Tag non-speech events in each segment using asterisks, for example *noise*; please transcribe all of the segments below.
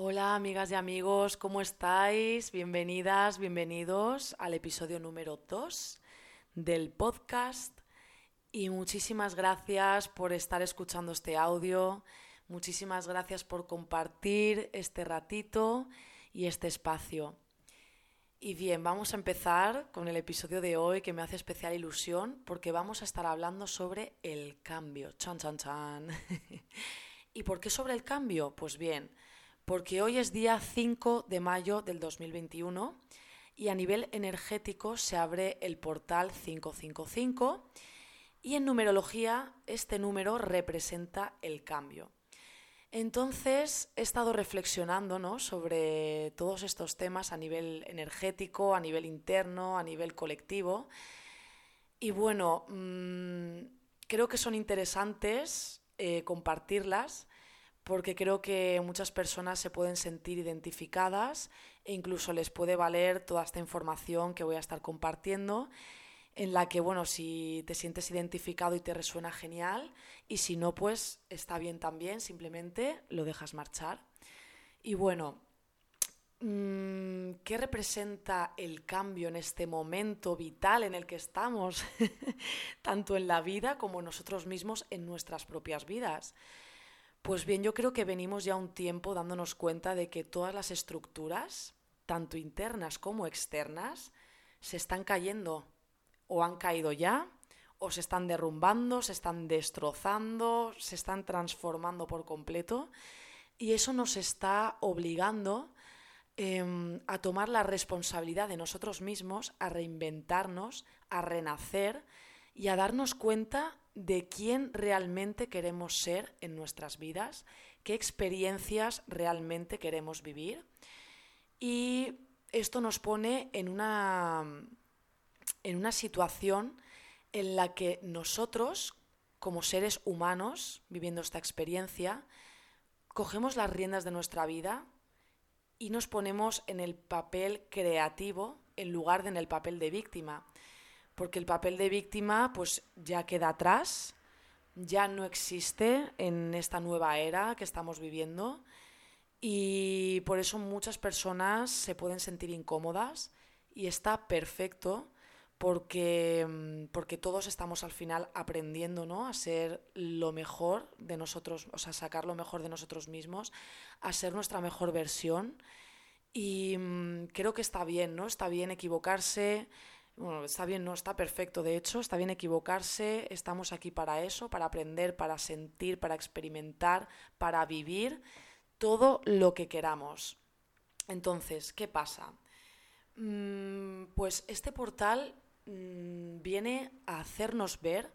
Hola amigas y amigos, ¿cómo estáis? Bienvenidas, bienvenidos al episodio número 2 del podcast y muchísimas gracias por estar escuchando este audio, muchísimas gracias por compartir este ratito y este espacio. Y bien, vamos a empezar con el episodio de hoy que me hace especial ilusión porque vamos a estar hablando sobre el cambio. Chan, chan, chan. *laughs* ¿Y por qué sobre el cambio? Pues bien, porque hoy es día 5 de mayo del 2021 y a nivel energético se abre el portal 555 y en numerología este número representa el cambio. Entonces he estado reflexionando sobre todos estos temas a nivel energético, a nivel interno, a nivel colectivo. Y bueno, mm, creo que son interesantes eh, compartirlas porque creo que muchas personas se pueden sentir identificadas e incluso les puede valer toda esta información que voy a estar compartiendo en la que, bueno, si te sientes identificado y te resuena genial, y si no, pues está bien también, simplemente lo dejas marchar. Y bueno, mm, ¿qué representa el cambio en este momento vital en el que estamos, *laughs* tanto en la vida como nosotros mismos en nuestras propias vidas? Pues bien, yo creo que venimos ya un tiempo dándonos cuenta de que todas las estructuras, tanto internas como externas, se están cayendo o han caído ya, o se están derrumbando, se están destrozando, se están transformando por completo. Y eso nos está obligando em, a tomar la responsabilidad de nosotros mismos, a reinventarnos, a renacer y a darnos cuenta de quién realmente queremos ser en nuestras vidas, qué experiencias realmente queremos vivir. Y esto nos pone en una en una situación en la que nosotros, como seres humanos, viviendo esta experiencia, cogemos las riendas de nuestra vida y nos ponemos en el papel creativo en lugar de en el papel de víctima. Porque el papel de víctima pues ya queda atrás, ya no existe en esta nueva era que estamos viviendo y por eso muchas personas se pueden sentir incómodas y está perfecto porque, mm, porque todos estamos al final aprendiendo ¿no? a ser lo mejor de nosotros, o sea, sacar lo mejor de nosotros mismos, a ser nuestra mejor versión. Y mm, creo que está bien, ¿no? Está bien equivocarse, bueno, está bien, no, está perfecto, de hecho, está bien equivocarse, estamos aquí para eso, para aprender, para sentir, para experimentar, para vivir todo lo que queramos. Entonces, ¿qué pasa? Mm, pues este portal Mm, viene a hacernos ver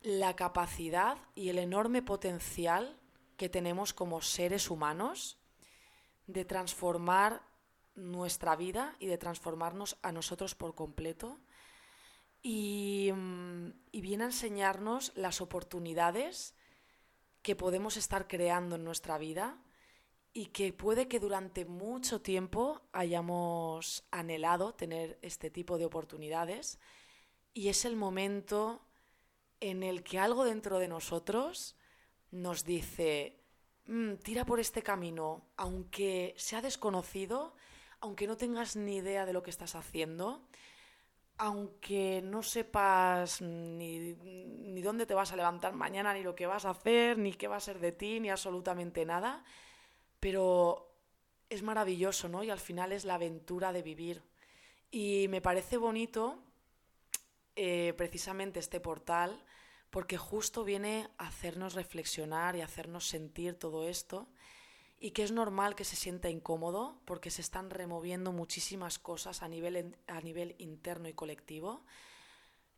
la capacidad y el enorme potencial que tenemos como seres humanos de transformar nuestra vida y de transformarnos a nosotros por completo. Y, mm, y, viene a enseñarnos las oportunidades que podemos estar creando en nuestra vida y que puede que durante mucho tiempo hayamos anhelado tener este tipo de oportunidades y es el momento en el que algo dentro de nosotros nos dice, mm, tira por este camino, aunque sea desconocido, aunque no tengas ni idea de lo que estás haciendo, aunque no sepas ni, dónde te vas a levantar mañana, ni lo que vas a hacer, ni qué va a ser de ti, ni absolutamente nada, pero es maravilloso, ¿no? Y al final es la aventura de vivir. Y me parece bonito eh, precisamente este portal porque justo viene a hacernos reflexionar y hacernos sentir todo esto y que es normal que se sienta incómodo porque se están removiendo muchísimas cosas a nivel, a nivel interno y colectivo.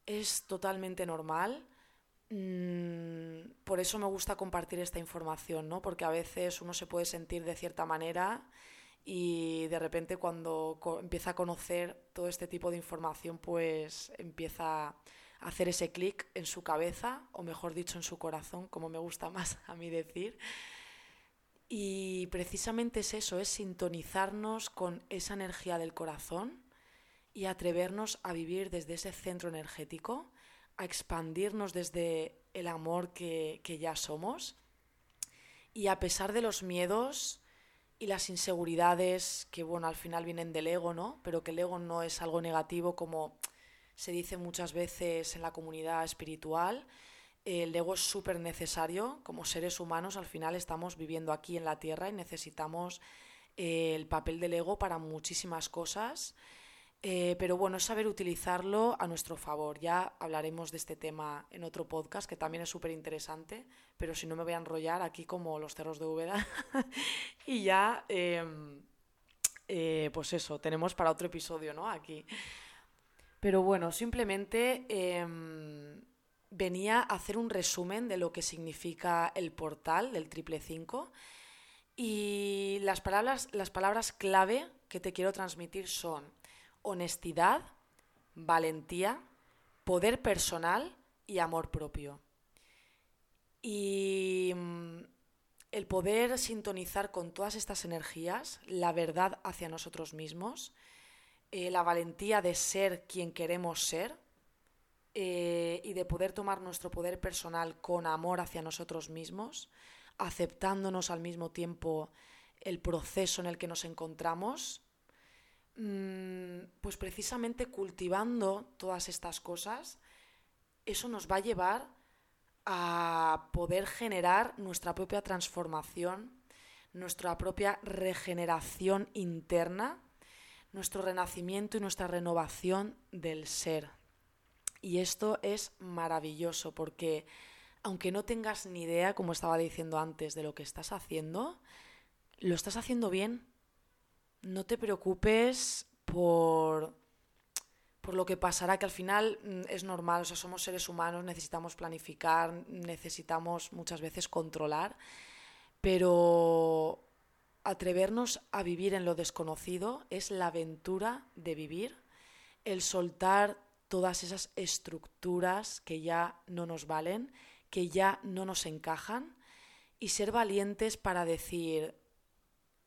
Es totalmente normal Mm, por eso me gusta compartir esta información, ¿no? Porque a veces uno se puede sentir de cierta manera y de repente cuando empieza a conocer todo este tipo de información, pues empieza a hacer ese clic en su cabeza, o mejor dicho, en su corazón, como me gusta *laughs* más a mí decir. Y precisamente es eso, es sintonizarnos con esa energía del corazón y atrevernos a vivir desde ese centro energético a expandirnos desde el amor que, ya somos. Y a pesar de los miedos y las inseguridades que, bueno, al final vienen del ego, ¿no? Pero que el ego no es algo negativo como se dice muchas veces en la comunidad espiritual. El ego es súper necesario. Como seres humanos, al final estamos viviendo aquí en la Tierra y necesitamos eh, el papel del ego para muchísimas cosas. Eh, pero bueno, es saber utilizarlo a nuestro favor. Ya hablaremos de este tema en otro podcast que también es súper interesante, pero si no me voy a enrollar aquí como los cerros de Úbeda. *laughs* y ya, em, eh, pues eso, tenemos para otro episodio, ¿no? Aquí. Pero bueno, simplemente em, venía a hacer un resumen de lo que significa el portal del triple 5 y las palabras, las palabras clave que te quiero transmitir son honestidad, valentía, poder personal y amor propio. Y mm, el poder sintonizar con todas estas energías, la verdad hacia nosotros mismos, eh, la valentía de ser quien queremos ser eh, y de poder tomar nuestro poder personal con amor hacia nosotros mismos, aceptándonos al mismo tiempo el proceso en el que nos encontramos Mm, pues precisamente cultivando todas estas cosas, eso nos va a llevar a poder generar nuestra propia transformación, nuestra propia regeneración interna, nuestro renacimiento y nuestra renovación del ser. Y esto es maravilloso porque aunque no tengas ni idea, como estaba diciendo antes, de lo que estás haciendo, lo estás haciendo bien. No te preocupes por, por lo que pasará, que al final mm, es normal, o sea, somos seres humanos, necesitamos planificar, necesitamos muchas veces controlar, pero atrevernos a vivir en lo desconocido es la aventura de vivir, el soltar todas esas estructuras que ya no nos valen, que ya no nos encajan, y ser valientes para decir,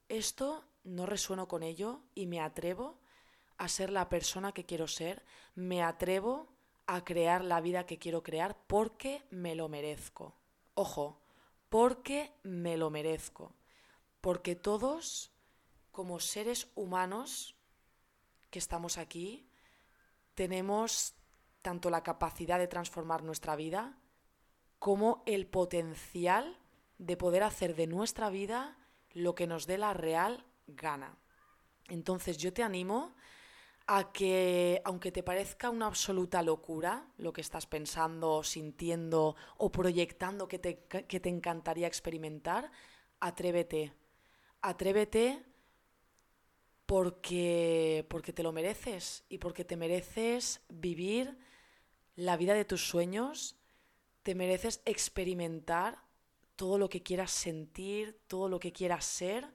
esto no resueno con ello y me atrevo a ser la persona que quiero ser, me atrevo a crear la vida que quiero crear porque me lo merezco. Ojo, porque me lo merezco. Porque todos, como seres humanos que estamos aquí, tenemos tanto la capacidad de transformar nuestra vida como el potencial de poder hacer de nuestra vida lo que nos dé la real gana. Entonces yo te animo a que, aunque te parezca una absoluta locura lo que estás pensando, sintiendo o proyectando que te, que te encantaría experimentar, atrévete. Atrévete porque, porque te lo mereces y porque te mereces vivir la vida de tus sueños, te mereces experimentar todo lo que quieras sentir, todo lo que quieras ser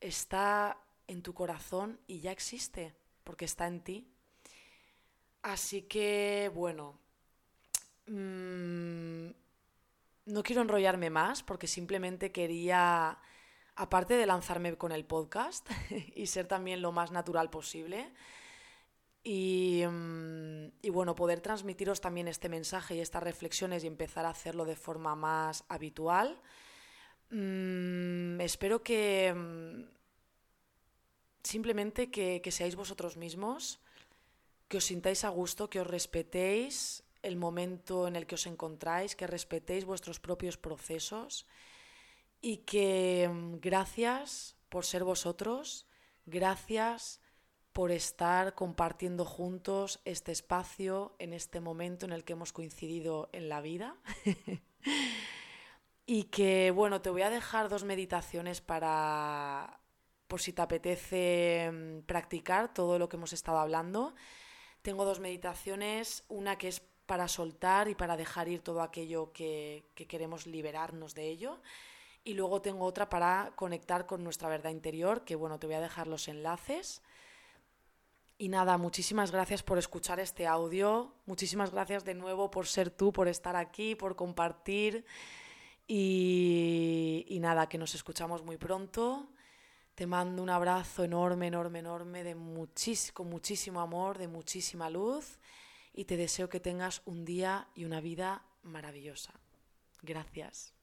está en tu corazón y ya existe, porque está en ti. Así que, bueno, mm, no quiero enrollarme más porque simplemente quería, aparte de lanzarme con el podcast *laughs* y ser también lo más natural posible, y, mm, y, bueno, poder transmitiros también este mensaje y estas reflexiones y empezar a hacerlo de forma más habitual. Mm, espero que simplemente que, seáis vosotros mismos, que os sintáis a gusto, que os respetéis el momento en el que os encontráis, que respetéis vuestros propios procesos y que mm, gracias por ser vosotros, gracias por estar compartiendo juntos este espacio en este momento en el que hemos coincidido en la vida. *laughs* y que, bueno, te voy a dejar dos meditaciones para por si te apetece mm, practicar todo lo que hemos estado hablando. Tengo dos meditaciones, una que es para soltar y para dejar ir todo aquello que, queremos liberarnos de ello. Y luego tengo otra para conectar con nuestra verdad interior, que bueno, te voy a dejar los enlaces. Y nada, muchísimas gracias por escuchar este audio, muchísimas gracias de nuevo por ser tú, por estar aquí, por compartir. Y, y nada, que nos escuchamos muy pronto. Te mando un abrazo enorme, enorme, enorme, de con muchísimo amor, de muchísima luz y te deseo que tengas un día y una vida maravillosa. Gracias.